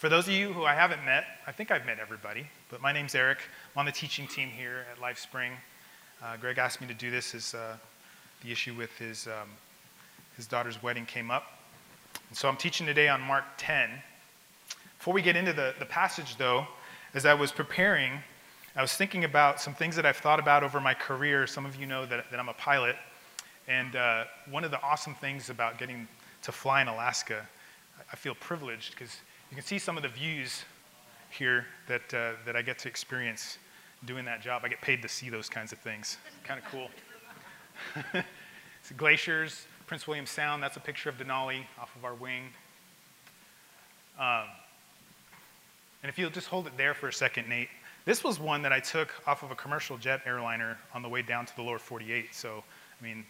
For those of you who I haven't met, I think I've met everybody, but my name's Eric. I'm on the teaching team here at Life Spring. Uh, Greg asked me to do this as uh, the issue with his, um, his daughter's wedding came up. And so I'm teaching today on Mark 10. Before we get into the, the passage, though, as I was preparing, I was thinking about some things that I've thought about over my career. Some of you know that, that I'm a pilot. And uh, one of the awesome things about getting to fly in Alaska, I feel privileged because you can see some of the views here that, uh, that I get to experience doing that job. I get paid to see those kinds of things. kind of cool. glaciers, Prince William Sound, that's a picture of Denali off of our wing. Um, and if you'll just hold it there for a second, Nate. This was one that I took off of a commercial jet airliner on the way down to the lower 48. So, I mean,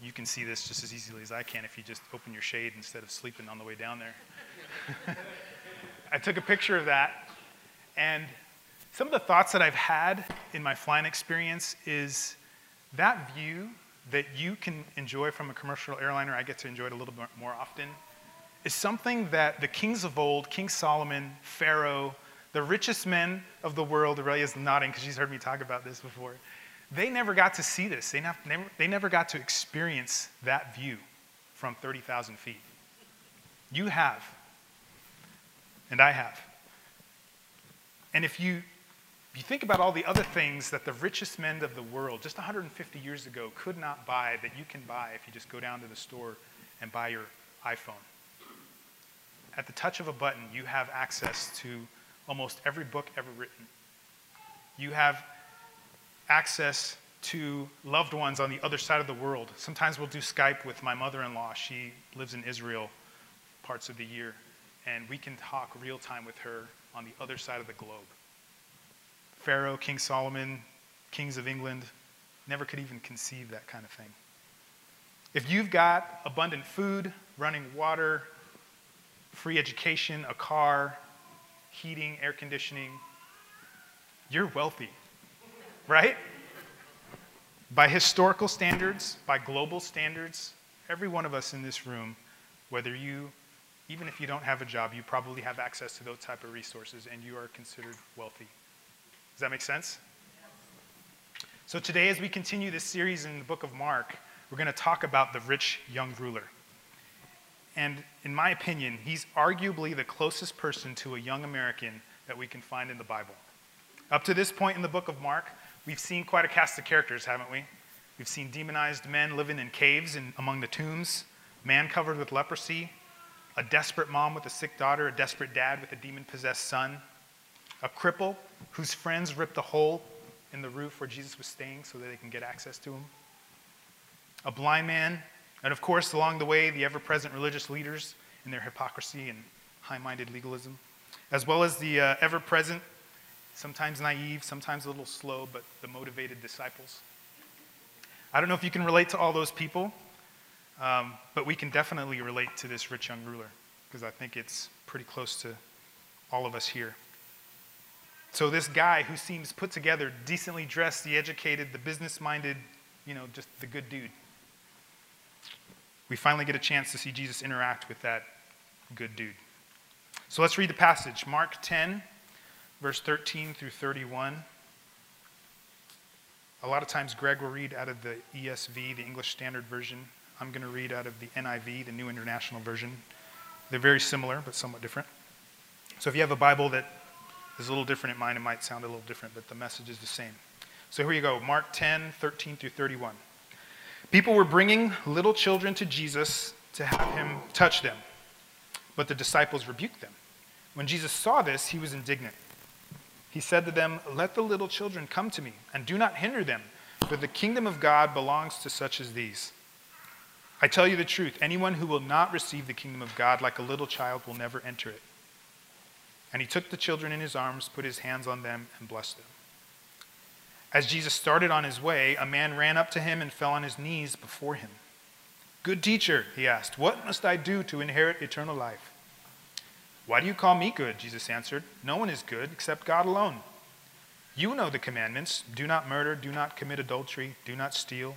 you can see this just as easily as I can if you just open your shade instead of sleeping on the way down there. I took a picture of that, and some of the thoughts that I've had in my flying experience is that view that you can enjoy from a commercial airliner, I get to enjoy it a little bit more often, is something that the kings of old, King Solomon, Pharaoh, the richest men of the world, Aurelia's nodding because she's heard me talk about this before, they never got to see this. They never, they never got to experience that view from 30,000 feet. You have, and I have. And if you, if you think about all the other things that the richest men of the world just 150 years ago could not buy that you can buy if you just go down to the store and buy your iPhone. At the touch of a button, you have access to almost every book ever written. You have access to loved ones on the other side of the world. Sometimes we'll do Skype with my mother in law. She lives in Israel parts of the year, and we can talk real time with her on the other side of the globe. Pharaoh, King Solomon, kings of England never could even conceive that kind of thing. If you've got abundant food, running water, free education, a car, heating, air conditioning, you're wealthy, right? By historical standards, by global standards, every one of us in this room, whether you, even if you don't have a job, you probably have access to those type of resources and you are considered wealthy. Does that make sense? So today, as we continue this series in the book of Mark, we're going to talk about the rich young ruler. And in my opinion, he's arguably the closest person to a young American that we can find in the Bible. Up to this point in the book of Mark, we've seen quite a cast of characters, haven't we? We've seen demonized men living in caves and among the tombs, man covered with leprosy, a desperate mom with a sick daughter, a desperate dad with a demon possessed son, a cripple whose friends ripped a hole in the roof where Jesus was staying so that they can get access to him, a blind man and of course, along the way, the ever present religious leaders in their hypocrisy and high minded legalism, as well as the uh, ever present, sometimes naive, sometimes a little slow, but the motivated disciples. I don't know if you can relate to all those people, um, but we can definitely relate to this rich young ruler because I think it's pretty close to all of us here. So, this guy who seems put together, decently dressed, the educated, the business minded, you know, just the good dude we finally get a chance to see Jesus interact with that good dude. So let's read the passage Mark 10, verse 13 through 31. A lot of times, Greg will read out of the ESV, the English Standard Version. I'm going to read out of the NIV, the New International Version. They're very similar, but somewhat different. So if you have a Bible that is a little different in mine, it might sound a little different, but the message is the same. So here you go Mark 10, 13 through 31. People were bringing little children to Jesus to have him touch them, but the disciples rebuked them. When Jesus saw this, he was indignant. He said to them, Let the little children come to me, and do not hinder them, for the kingdom of God belongs to such as these. I tell you the truth anyone who will not receive the kingdom of God like a little child will never enter it. And he took the children in his arms, put his hands on them, and blessed them. As Jesus started on his way, a man ran up to him and fell on his knees before him. Good teacher, he asked, what must I do to inherit eternal life? Why do you call me good? Jesus answered. No one is good except God alone. You know the commandments do not murder, do not commit adultery, do not steal,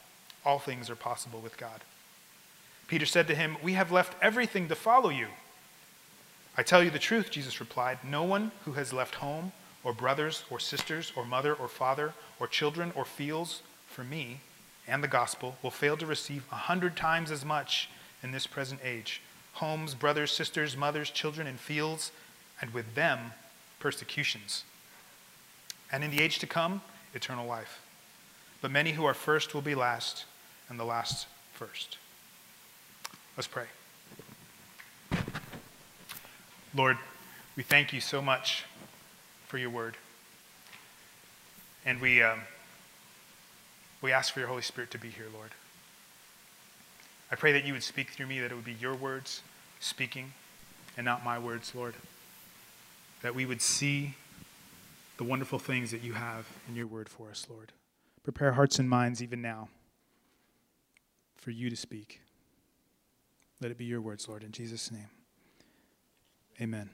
All things are possible with God. Peter said to him, We have left everything to follow you. I tell you the truth, Jesus replied. No one who has left home, or brothers, or sisters, or mother, or father, or children, or fields for me and the gospel will fail to receive a hundred times as much in this present age homes, brothers, sisters, mothers, children, and fields, and with them persecutions. And in the age to come, eternal life. But many who are first will be last, and the last first. Let's pray. Lord, we thank you so much for your word. And we, um, we ask for your Holy Spirit to be here, Lord. I pray that you would speak through me, that it would be your words speaking and not my words, Lord. That we would see the wonderful things that you have in your word for us, Lord. Prepare hearts and minds even now for you to speak. Let it be your words, Lord, in Jesus' name. Amen.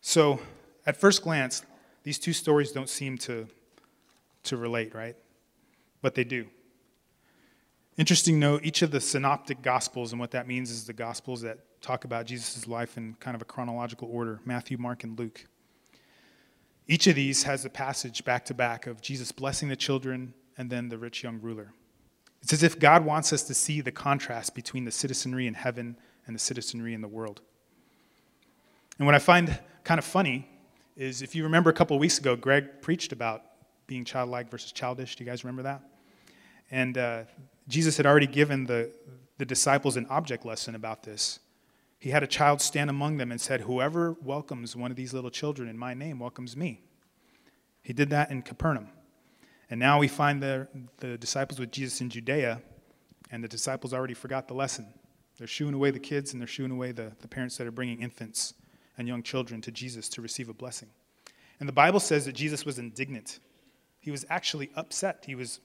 So, at first glance, these two stories don't seem to, to relate, right? But they do. Interesting note each of the synoptic gospels, and what that means is the gospels that talk about Jesus' life in kind of a chronological order Matthew, Mark, and Luke. Each of these has a passage back to back of Jesus blessing the children and then the rich young ruler. It's as if God wants us to see the contrast between the citizenry in heaven and the citizenry in the world. And what I find kind of funny is if you remember a couple of weeks ago, Greg preached about being childlike versus childish. Do you guys remember that? And uh, Jesus had already given the, the disciples an object lesson about this. He had a child stand among them and said, Whoever welcomes one of these little children in my name welcomes me. He did that in Capernaum. And now we find the, the disciples with Jesus in Judea, and the disciples already forgot the lesson. They're shooing away the kids and they're shooing away the, the parents that are bringing infants and young children to Jesus to receive a blessing. And the Bible says that Jesus was indignant. He was actually upset. He was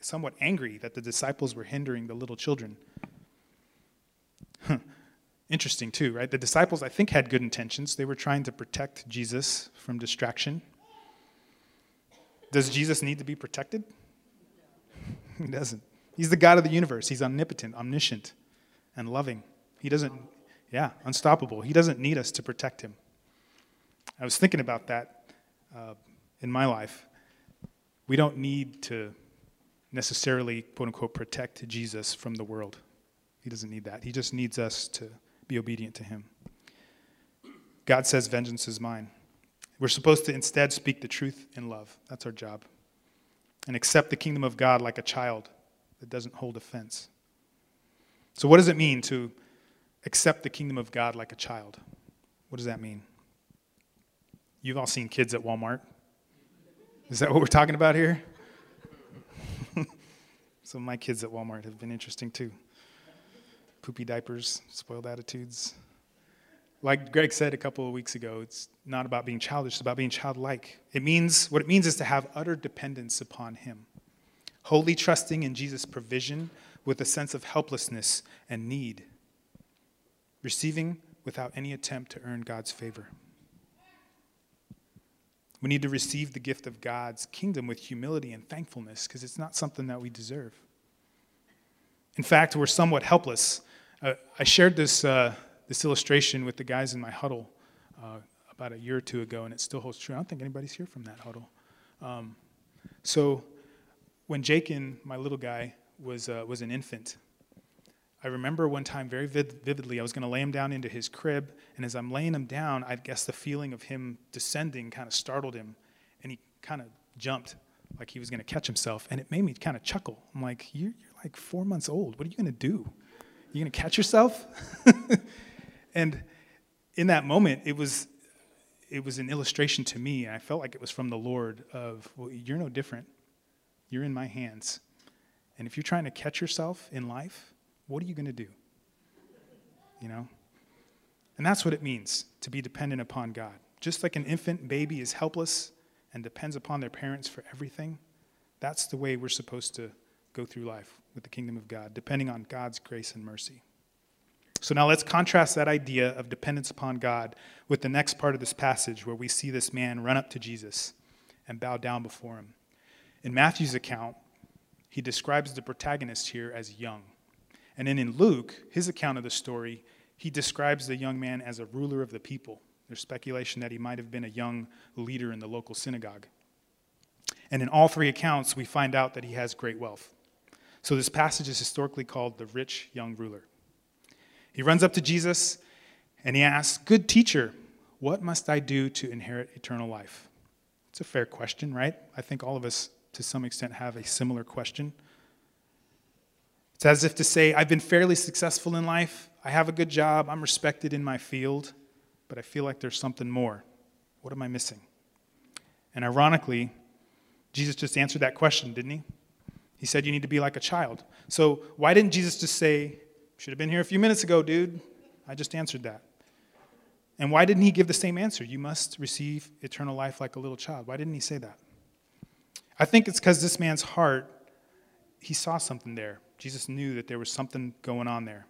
somewhat angry that the disciples were hindering the little children. Interesting, too, right? The disciples, I think, had good intentions. They were trying to protect Jesus from distraction. Does Jesus need to be protected? he doesn't. He's the God of the universe. He's omnipotent, omniscient, and loving. He doesn't, yeah, unstoppable. He doesn't need us to protect him. I was thinking about that uh, in my life. We don't need to necessarily, quote unquote, protect Jesus from the world. He doesn't need that. He just needs us to be obedient to him. God says, Vengeance is mine. We're supposed to instead speak the truth in love. That's our job. And accept the kingdom of God like a child that doesn't hold offense. So, what does it mean to accept the kingdom of God like a child. What does that mean? You've all seen kids at Walmart. Is that what we're talking about here? Some of my kids at Walmart have been interesting too. Poopy diapers, spoiled attitudes. Like Greg said a couple of weeks ago, it's not about being childish, it's about being childlike. It means what it means is to have utter dependence upon him. Wholly trusting in Jesus' provision with a sense of helplessness and need receiving without any attempt to earn God's favor. We need to receive the gift of God's kingdom with humility and thankfulness because it's not something that we deserve. In fact, we're somewhat helpless. Uh, I shared this, uh, this illustration with the guys in my huddle uh, about a year or two ago, and it still holds true. I don't think anybody's here from that huddle. Um, so, when Jake and my little guy was, uh, was an infant, I remember one time very vividly, I was going to lay him down into his crib, and as I'm laying him down, I guess the feeling of him descending kind of startled him, and he kind of jumped like he was going to catch himself, and it made me kind of chuckle. I'm like, you're, you're like four months old. What are you going to do? You going to catch yourself? and in that moment, it was it was an illustration to me, and I felt like it was from the Lord of, well, you're no different. You're in my hands. And if you're trying to catch yourself in life, what are you going to do? You know? And that's what it means to be dependent upon God. Just like an infant baby is helpless and depends upon their parents for everything, that's the way we're supposed to go through life with the kingdom of God, depending on God's grace and mercy. So now let's contrast that idea of dependence upon God with the next part of this passage where we see this man run up to Jesus and bow down before him. In Matthew's account, he describes the protagonist here as young. And then in Luke, his account of the story, he describes the young man as a ruler of the people. There's speculation that he might have been a young leader in the local synagogue. And in all three accounts, we find out that he has great wealth. So this passage is historically called the rich young ruler. He runs up to Jesus and he asks, Good teacher, what must I do to inherit eternal life? It's a fair question, right? I think all of us, to some extent, have a similar question. It's as if to say, I've been fairly successful in life, I have a good job, I'm respected in my field, but I feel like there's something more. What am I missing? And ironically, Jesus just answered that question, didn't he? He said, You need to be like a child. So why didn't Jesus just say, should have been here a few minutes ago, dude. I just answered that. And why didn't he give the same answer? You must receive eternal life like a little child. Why didn't he say that? I think it's because this man's heart, he saw something there. Jesus knew that there was something going on there.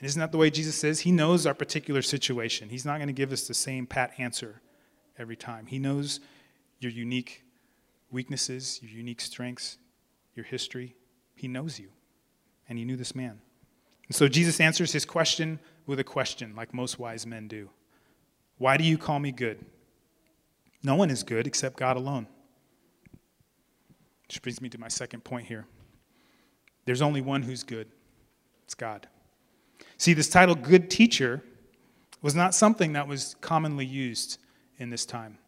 And isn't that the way Jesus says? He knows our particular situation. He's not going to give us the same pat answer every time. He knows your unique weaknesses, your unique strengths, your history. He knows you and he knew this man. So Jesus answers his question with a question, like most wise men do Why do you call me good? No one is good except God alone. Which brings me to my second point here. There's only one who's good it's God. See, this title, Good Teacher, was not something that was commonly used in this time.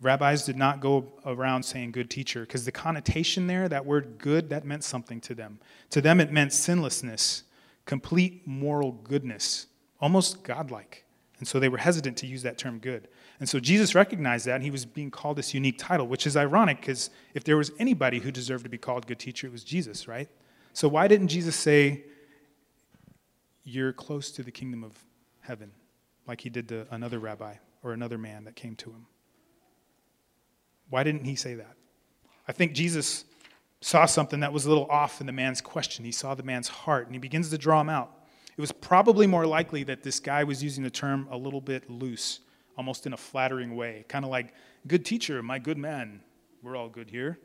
Rabbis did not go around saying good teacher because the connotation there, that word good, that meant something to them. To them, it meant sinlessness, complete moral goodness, almost godlike. And so they were hesitant to use that term good. And so Jesus recognized that, and he was being called this unique title, which is ironic because if there was anybody who deserved to be called good teacher, it was Jesus, right? So why didn't Jesus say, You're close to the kingdom of heaven, like he did to another rabbi or another man that came to him? Why didn't he say that? I think Jesus saw something that was a little off in the man's question. He saw the man's heart and he begins to draw him out. It was probably more likely that this guy was using the term a little bit loose, almost in a flattering way, kind of like, good teacher, my good man. We're all good here.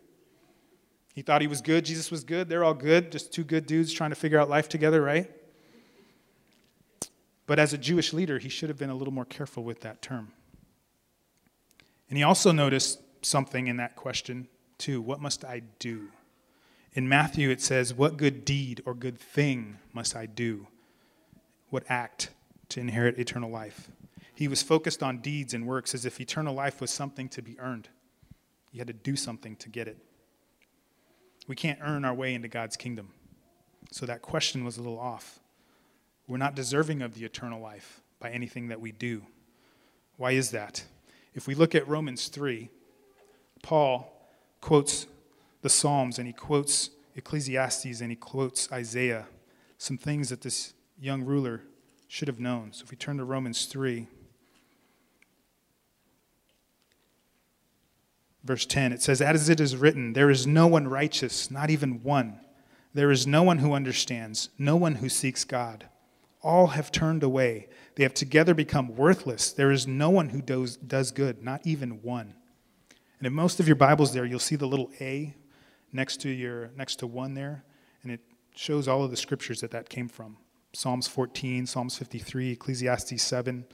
He thought he was good. Jesus was good. They're all good. Just two good dudes trying to figure out life together, right? But as a Jewish leader, he should have been a little more careful with that term. And he also noticed something in that question, too. What must I do? In Matthew, it says, What good deed or good thing must I do? What act to inherit eternal life? He was focused on deeds and works as if eternal life was something to be earned. You had to do something to get it. We can't earn our way into God's kingdom. So that question was a little off. We're not deserving of the eternal life by anything that we do. Why is that? If we look at Romans 3, Paul quotes the Psalms and he quotes Ecclesiastes and he quotes Isaiah, some things that this young ruler should have known. So if we turn to Romans 3, verse 10, it says, As it is written, there is no one righteous, not even one. There is no one who understands, no one who seeks God. All have turned away. They have together become worthless. There is no one who does, does good, not even one. And in most of your Bibles there, you'll see the little A next to your next to one there, and it shows all of the scriptures that that came from. Psalms 14, Psalms 53, Ecclesiastes 7,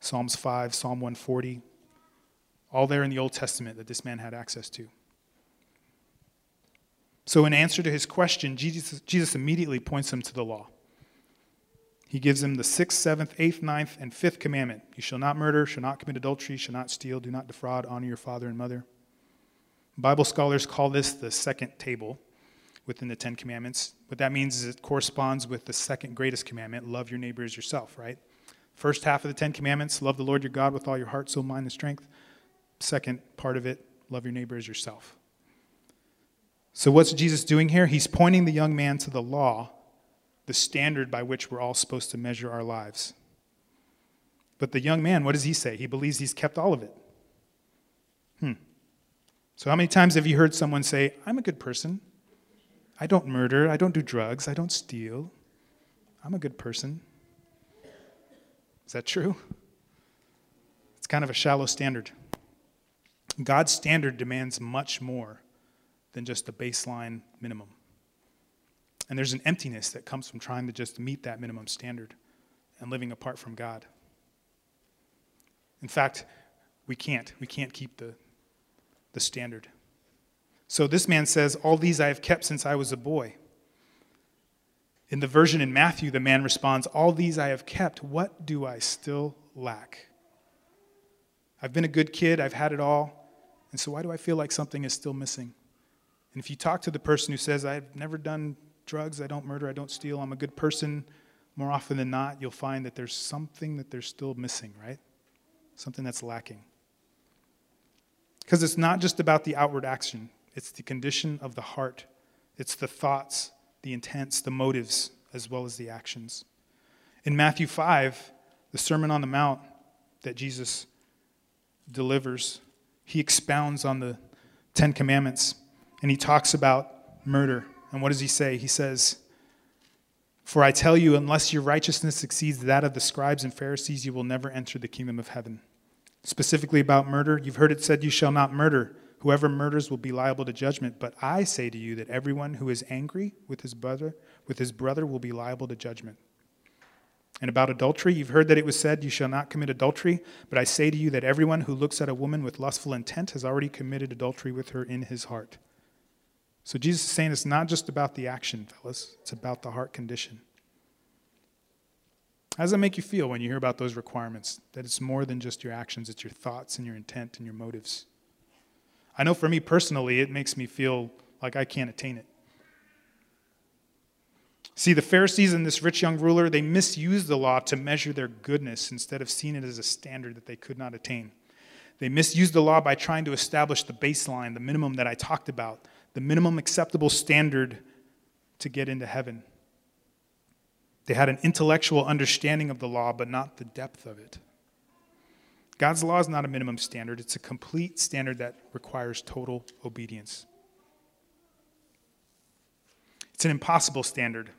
Psalms 5, Psalm 140. All there in the Old Testament that this man had access to. So, in answer to his question, Jesus, Jesus immediately points him to the law. He gives him the sixth, seventh, eighth, ninth, and fifth commandment You shall not murder, shall not commit adultery, shall not steal, do not defraud, honor your father and mother. Bible scholars call this the second table within the Ten Commandments. What that means is it corresponds with the second greatest commandment love your neighbor as yourself, right? First half of the Ten Commandments love the Lord your God with all your heart, soul, mind, and strength. Second part of it love your neighbor as yourself. So, what's Jesus doing here? He's pointing the young man to the law, the standard by which we're all supposed to measure our lives. But the young man, what does he say? He believes he's kept all of it. Hmm. So, how many times have you heard someone say, I'm a good person? I don't murder. I don't do drugs. I don't steal. I'm a good person. Is that true? It's kind of a shallow standard. God's standard demands much more than just a baseline minimum. And there's an emptiness that comes from trying to just meet that minimum standard and living apart from God. In fact, we can't. We can't keep the, the standard. So this man says, All these I have kept since I was a boy. In the version in Matthew, the man responds, All these I have kept. What do I still lack? I've been a good kid, I've had it all. And so why do I feel like something is still missing? And if you talk to the person who says, I've never done drugs, I don't murder, I don't steal, I'm a good person, more often than not, you'll find that there's something that they're still missing, right? Something that's lacking. Because it's not just about the outward action, it's the condition of the heart, it's the thoughts, the intents, the motives, as well as the actions. In Matthew 5, the Sermon on the Mount that Jesus delivers, he expounds on the Ten Commandments and he talks about murder. And what does he say? He says, For I tell you, unless your righteousness exceeds that of the scribes and Pharisees, you will never enter the kingdom of heaven. Specifically about murder, you've heard it said, You shall not murder. Whoever murders will be liable to judgment. But I say to you that everyone who is angry with his brother, with his brother will be liable to judgment. And about adultery, you've heard that it was said, You shall not commit adultery. But I say to you that everyone who looks at a woman with lustful intent has already committed adultery with her in his heart. So Jesus is saying it's not just about the action, fellas, it's about the heart condition. How does that make you feel when you hear about those requirements? That it's more than just your actions, it's your thoughts and your intent and your motives. I know for me personally, it makes me feel like I can't attain it. See, the Pharisees and this rich young ruler, they misused the law to measure their goodness instead of seeing it as a standard that they could not attain. They misused the law by trying to establish the baseline, the minimum that I talked about, the minimum acceptable standard to get into heaven. They had an intellectual understanding of the law, but not the depth of it. God's law is not a minimum standard, it's a complete standard that requires total obedience. It's an impossible standard.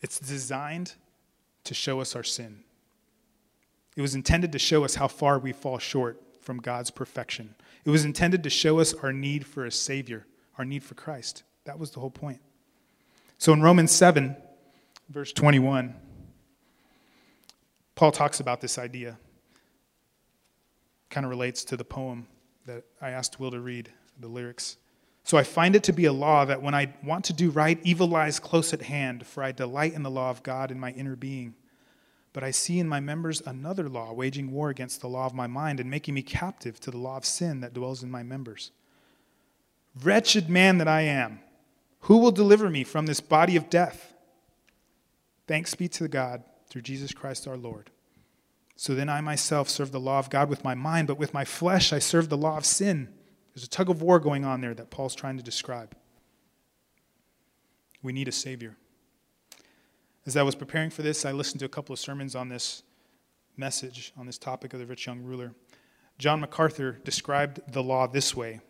It's designed to show us our sin. It was intended to show us how far we fall short from God's perfection. It was intended to show us our need for a Savior our need for Christ. That was the whole point. So in Romans 7, verse 21, Paul talks about this idea. Kind of relates to the poem that I asked Will to read, the lyrics. So I find it to be a law that when I want to do right, evil lies close at hand, for I delight in the law of God in my inner being. But I see in my members another law, waging war against the law of my mind and making me captive to the law of sin that dwells in my members. Wretched man that I am, who will deliver me from this body of death? Thanks be to God through Jesus Christ our Lord. So then I myself serve the law of God with my mind, but with my flesh I serve the law of sin. There's a tug of war going on there that Paul's trying to describe. We need a Savior. As I was preparing for this, I listened to a couple of sermons on this message, on this topic of the rich young ruler. John MacArthur described the law this way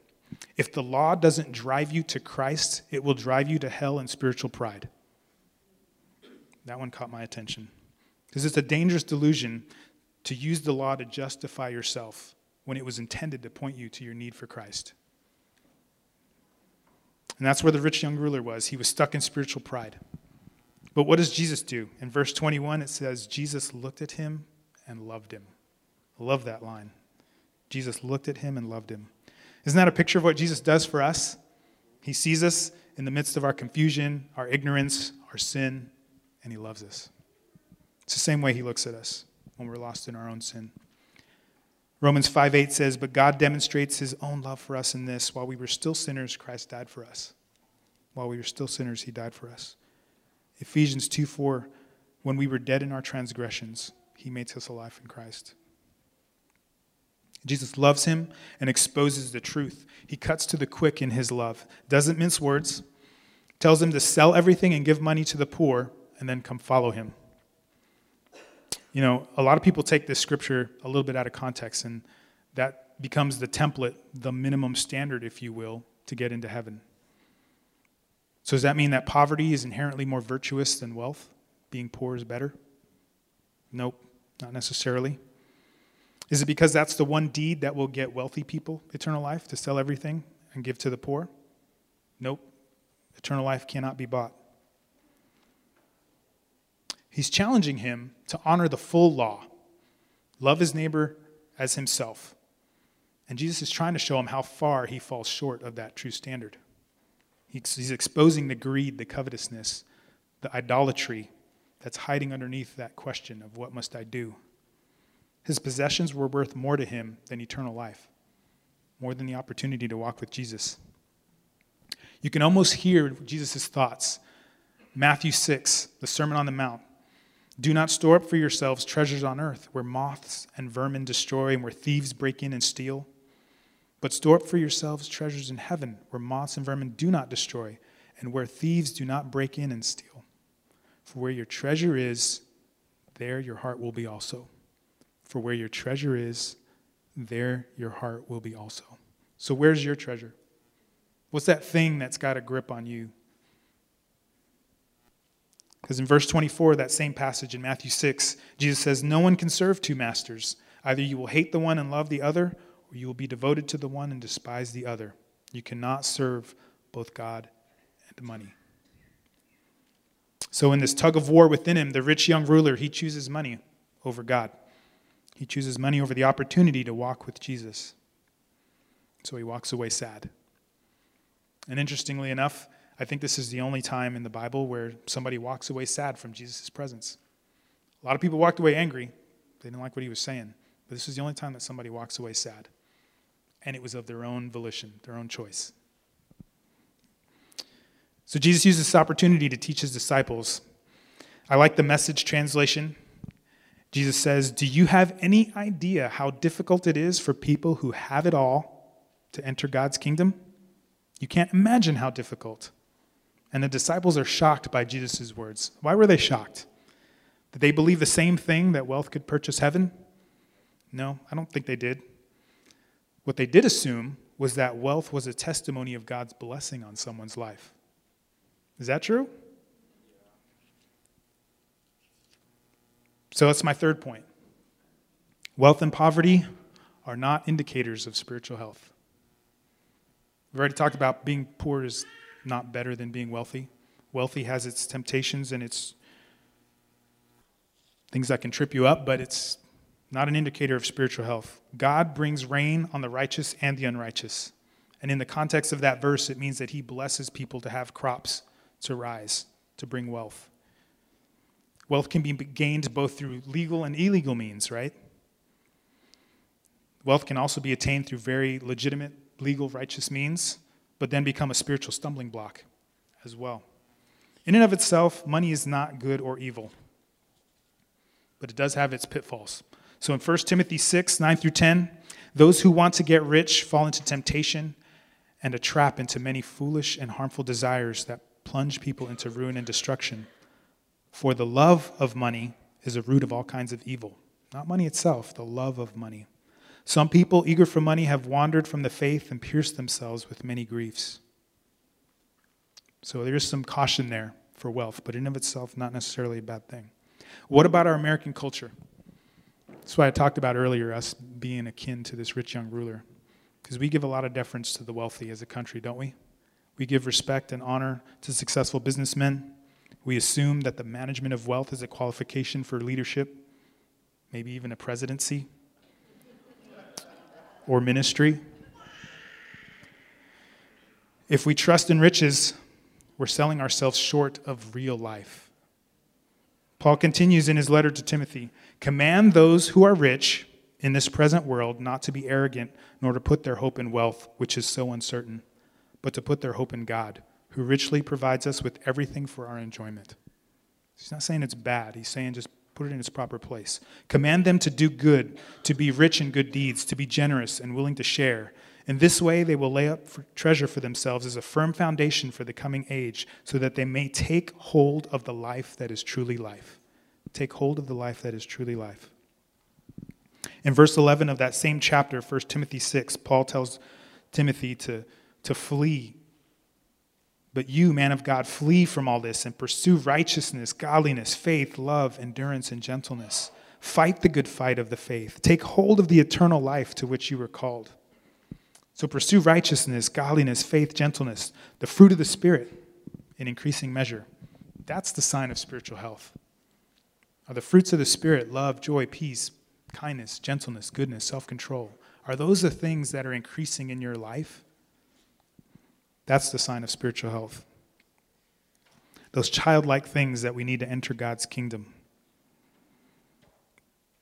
if the law doesn't drive you to Christ, it will drive you to hell and spiritual pride. That one caught my attention. Because it's a dangerous delusion to use the law to justify yourself when it was intended to point you to your need for Christ. And that's where the rich young ruler was. He was stuck in spiritual pride. But what does Jesus do? In verse 21, it says, Jesus looked at him and loved him. I love that line. Jesus looked at him and loved him. Isn't that a picture of what Jesus does for us? He sees us in the midst of our confusion, our ignorance, our sin, and He loves us. It's the same way He looks at us when we're lost in our own sin. Romans 5 8 says, But God demonstrates His own love for us in this while we were still sinners, Christ died for us. While we were still sinners, He died for us. Ephesians 2 4, when we were dead in our transgressions, He makes us alive in Christ. Jesus loves him and exposes the truth. He cuts to the quick in his love, doesn't mince words, tells him to sell everything and give money to the poor, and then come follow him. You know, a lot of people take this scripture a little bit out of context, and that becomes the template, the minimum standard, if you will, to get into heaven. So, does that mean that poverty is inherently more virtuous than wealth? Being poor is better? Nope, not necessarily. Is it because that's the one deed that will get wealthy people eternal life, to sell everything and give to the poor? Nope. Eternal life cannot be bought. He's challenging him to honor the full law, love his neighbor as himself. And Jesus is trying to show him how far he falls short of that true standard. He's exposing the greed, the covetousness, the idolatry that's hiding underneath that question of what must I do? His possessions were worth more to him than eternal life, more than the opportunity to walk with Jesus. You can almost hear Jesus' thoughts. Matthew 6, the Sermon on the Mount. Do not store up for yourselves treasures on earth, where moths and vermin destroy and where thieves break in and steal. But store up for yourselves treasures in heaven, where moths and vermin do not destroy, and where thieves do not break in and steal. For where your treasure is, there your heart will be also. For where your treasure is, there your heart will be also. So, where's your treasure? What's that thing that's got a grip on you? Because in verse 24, that same passage in Matthew 6, Jesus says, No one can serve two masters. Either you will hate the one and love the other, or you will be devoted to the one and despise the other. You cannot serve both God and money. So, in this tug of war within him, the rich young ruler, he chooses money over God. He chooses money over the opportunity to walk with Jesus. So he walks away sad. And interestingly enough, I think this is the only time in the Bible where somebody walks away sad from Jesus' presence. A lot of people walked away angry. They didn't like what he was saying. But this is the only time that somebody walks away sad. And it was of their own volition, their own choice. So Jesus used this opportunity to teach his disciples. I like the message translation. Jesus says, Do you have any idea how difficult it is for people who have it all to enter God's kingdom? You can't imagine how difficult. And the disciples are shocked by Jesus' words. Why were they shocked? Did they believe the same thing that wealth could purchase heaven? No, I don't think they did. What they did assume was that wealth was a testimony of God's blessing on someone's life. Is that true? So that's my third point. Wealth and poverty are not indicators of spiritual health. We've already talked about being poor is not better than being wealthy. Wealthy has its temptations and its things that can trip you up, but it's not an indicator of spiritual health. God brings rain on the righteous and the unrighteous. And in the context of that verse, it means that he blesses people to have crops to rise, to bring wealth. Wealth can be gained both through legal and illegal means, right? Wealth can also be attained through very legitimate, legal, righteous means, but then become a spiritual stumbling block as well. In and of itself, money is not good or evil, but it does have its pitfalls. So in 1 Timothy 6, 9 through 10, those who want to get rich fall into temptation and a trap into many foolish and harmful desires that plunge people into ruin and destruction. For the love of money is a root of all kinds of evil. Not money itself, the love of money. Some people, eager for money, have wandered from the faith and pierced themselves with many griefs. So there is some caution there for wealth, but in of itself, not necessarily a bad thing. What about our American culture? That's why I talked about earlier, us being akin to this rich young ruler. Because we give a lot of deference to the wealthy as a country, don't we? We give respect and honor to successful businessmen. We assume that the management of wealth is a qualification for leadership, maybe even a presidency or ministry. If we trust in riches, we're selling ourselves short of real life. Paul continues in his letter to Timothy Command those who are rich in this present world not to be arrogant, nor to put their hope in wealth, which is so uncertain, but to put their hope in God, who richly provides us with everything for our enjoyment. He's not saying it's bad, he's saying just put it in its proper place. Command them to do good, to be rich in good deeds, to be generous and willing to share. In this way, they will lay up for treasure for themselves as a firm foundation for the coming age, so that they may take hold of the life that is truly life. Take hold of the life that is truly life. In verse 11 of that same chapter, 1 Timothy 6, Paul tells Timothy to, to flee. But you, man of God, flee from all this and pursue righteousness, godliness, faith, love, endurance, and gentleness. Fight the good fight of the faith. Take hold of the eternal life to which you were called. So pursue righteousness, godliness, faith, gentleness, the fruit of the Spirit in increasing measure. That's the sign of spiritual health. Are the fruits of the Spirit love, joy, peace, kindness, gentleness, goodness, self control? Are those the things that are increasing in your life? That's the sign of spiritual health. Those childlike things that we need to enter God's kingdom.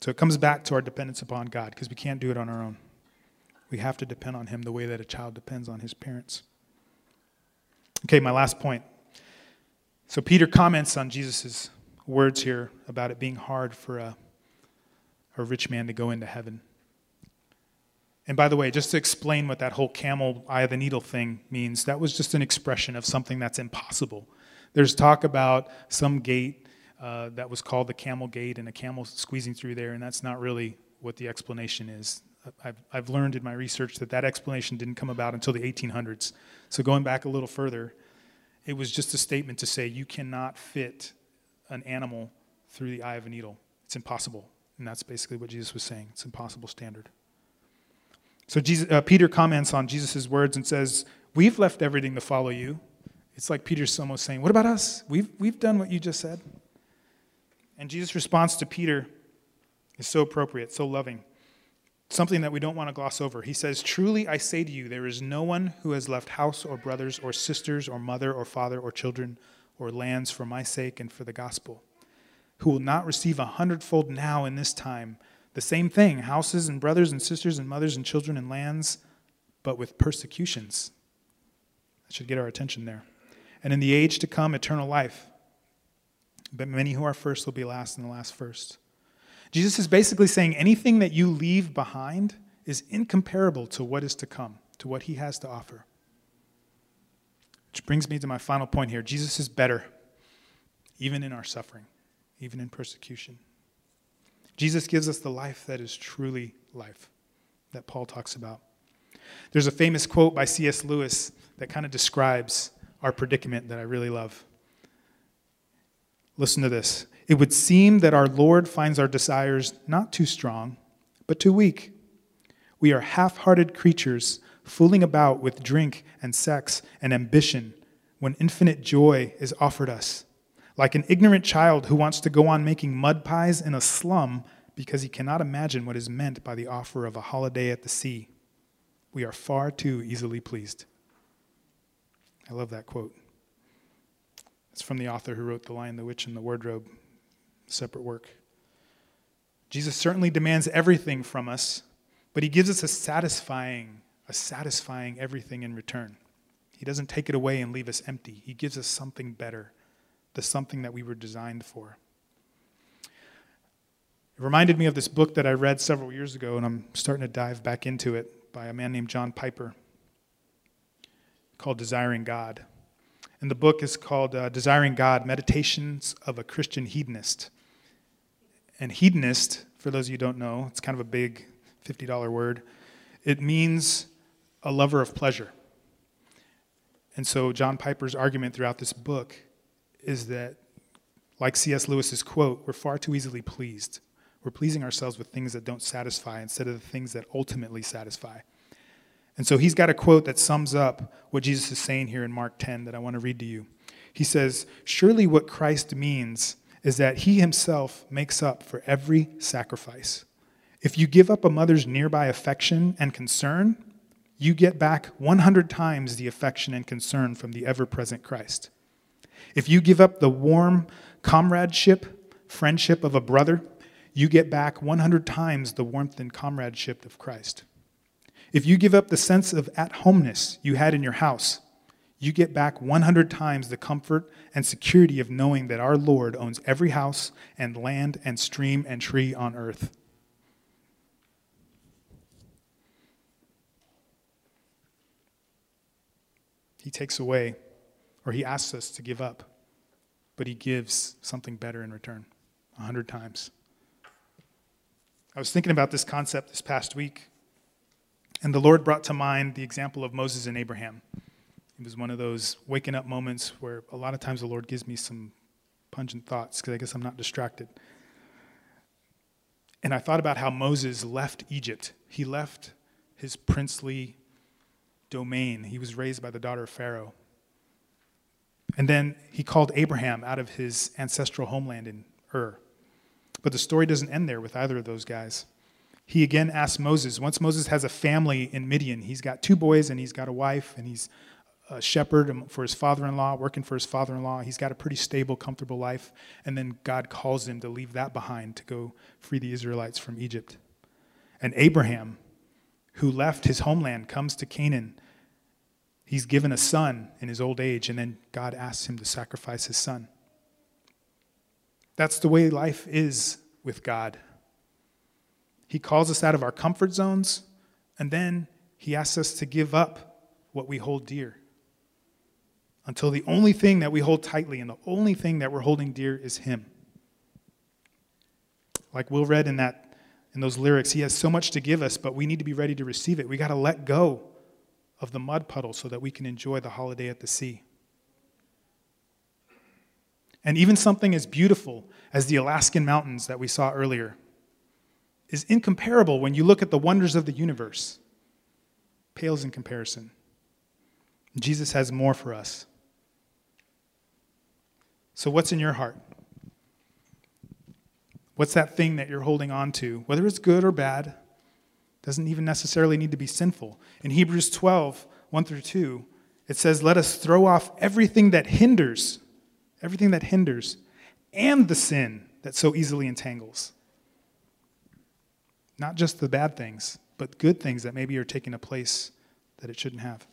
So it comes back to our dependence upon God because we can't do it on our own. We have to depend on Him the way that a child depends on his parents. Okay, my last point. So Peter comments on Jesus' words here about it being hard for a, a rich man to go into heaven. And by the way, just to explain what that whole camel eye of the needle thing means, that was just an expression of something that's impossible. There's talk about some gate uh, that was called the camel gate and a camel squeezing through there, and that's not really what the explanation is. I've, I've learned in my research that that explanation didn't come about until the 1800s. So going back a little further, it was just a statement to say you cannot fit an animal through the eye of a needle. It's impossible. And that's basically what Jesus was saying. It's impossible standard. So Jesus, uh, Peter comments on Jesus' words and says, We've left everything to follow you. It's like Peter's almost saying, What about us? We've, we've done what you just said. And Jesus' response to Peter is so appropriate, so loving. Something that we don't want to gloss over. He says, Truly I say to you, there is no one who has left house or brothers or sisters or mother or father or children or lands for my sake and for the gospel, who will not receive a hundredfold now in this time the same thing houses and brothers and sisters and mothers and children and lands, but with persecutions. That should get our attention there. And in the age to come, eternal life. But many who are first will be last, and the last first. Jesus is basically saying anything that you leave behind is incomparable to what is to come, to what he has to offer. Which brings me to my final point here Jesus is better, even in our suffering, even in persecution. Jesus gives us the life that is truly life, that Paul talks about. There's a famous quote by C.S. Lewis that kind of describes our predicament that I really love. Listen to this. It would seem that our Lord finds our desires not too strong, but too weak. We are half hearted creatures fooling about with drink and sex and ambition when infinite joy is offered us. Like an ignorant child who wants to go on making mud pies in a slum because he cannot imagine what is meant by the offer of a holiday at the sea. We are far too easily pleased. I love that quote. It's from the author who wrote The Lion, the Witch, and the Wardrobe, separate work. Jesus certainly demands everything from us, but he gives us a satisfying a satisfying everything in return. He doesn't take it away and leave us empty. He gives us something better, the something that we were designed for. It reminded me of this book that I read several years ago, and I'm starting to dive back into it by a man named John Piper called Desiring God. And the book is called uh, Desiring God Meditations of a Christian Hedonist. And hedonist, for those of you who don't know, it's kind of a big $50 word. It means a lover of pleasure. And so, John Piper's argument throughout this book is that, like C.S. Lewis's quote, we're far too easily pleased. We're pleasing ourselves with things that don't satisfy instead of the things that ultimately satisfy. And so, he's got a quote that sums up what Jesus is saying here in Mark 10 that I want to read to you. He says, Surely what Christ means is that he himself makes up for every sacrifice. If you give up a mother's nearby affection and concern, you get back 100 times the affection and concern from the ever present Christ. If you give up the warm comradeship, friendship of a brother, you get back 100 times the warmth and comradeship of Christ. If you give up the sense of at homeness you had in your house, you get back 100 times the comfort and security of knowing that our Lord owns every house and land and stream and tree on earth. He takes away, or he asks us to give up, but he gives something better in return, a hundred times. I was thinking about this concept this past week, and the Lord brought to mind the example of Moses and Abraham. It was one of those waking up moments where a lot of times the Lord gives me some pungent thoughts because I guess I'm not distracted. And I thought about how Moses left Egypt. He left his princely domain. He was raised by the daughter of Pharaoh. And then he called Abraham out of his ancestral homeland in Ur. But the story doesn't end there with either of those guys. He again asks Moses, once Moses has a family in Midian, he's got two boys and he's got a wife and he's a shepherd for his father in law, working for his father in law. He's got a pretty stable, comfortable life. And then God calls him to leave that behind to go free the Israelites from Egypt. And Abraham, who left his homeland, comes to Canaan. He's given a son in his old age, and then God asks him to sacrifice his son. That's the way life is with God. He calls us out of our comfort zones, and then he asks us to give up what we hold dear until the only thing that we hold tightly and the only thing that we're holding dear is him. Like Will read in that in those lyrics, he has so much to give us, but we need to be ready to receive it. We got to let go of the mud puddle so that we can enjoy the holiday at the sea. And even something as beautiful as the Alaskan mountains that we saw earlier is incomparable when you look at the wonders of the universe. Pales in comparison. Jesus has more for us. So, what's in your heart? What's that thing that you're holding on to? Whether it's good or bad, doesn't even necessarily need to be sinful. In Hebrews 12, 1 through 2, it says, Let us throw off everything that hinders, everything that hinders, and the sin that so easily entangles. Not just the bad things, but good things that maybe are taking a place that it shouldn't have.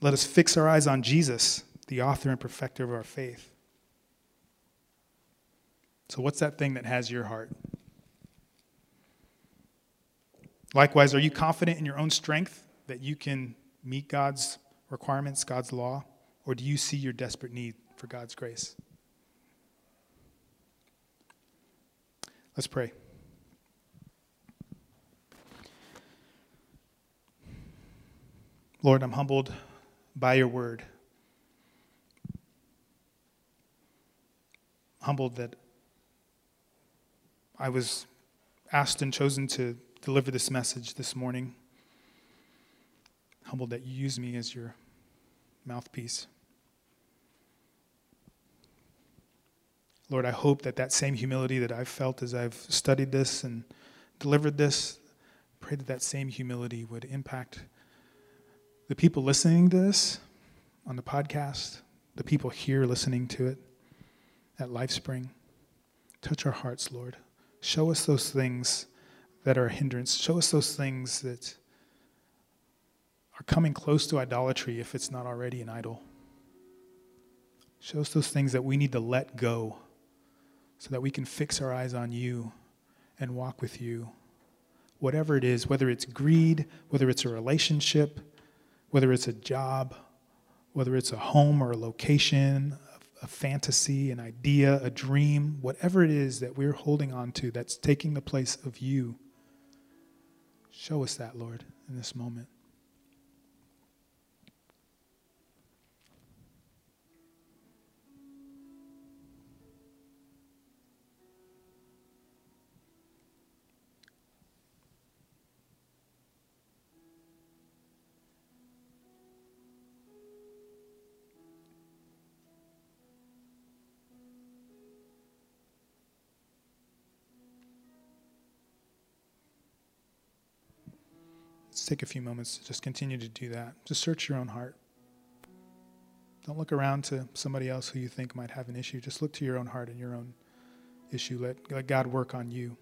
Let us fix our eyes on Jesus, the author and perfecter of our faith. So, what's that thing that has your heart? Likewise, are you confident in your own strength that you can meet God's requirements, God's law? Or do you see your desperate need for God's grace? Let's pray. Lord, I'm humbled by your word. Humbled that I was asked and chosen to deliver this message this morning. Humbled that you use me as your mouthpiece. Lord, I hope that that same humility that I've felt as I've studied this and delivered this, pray that that same humility would impact the people listening to this on the podcast, the people here listening to it at LifeSpring. Touch our hearts, Lord. Show us those things that are a hindrance. Show us those things that are coming close to idolatry if it's not already an idol. Show us those things that we need to let go so that we can fix our eyes on you and walk with you. Whatever it is, whether it's greed, whether it's a relationship, whether it's a job, whether it's a home or a location, a fantasy, an idea, a dream, whatever it is that we're holding on to that's taking the place of you, show us that, Lord, in this moment. Take a few moments to just continue to do that. Just search your own heart. Don't look around to somebody else who you think might have an issue. Just look to your own heart and your own issue. Let, let God work on you.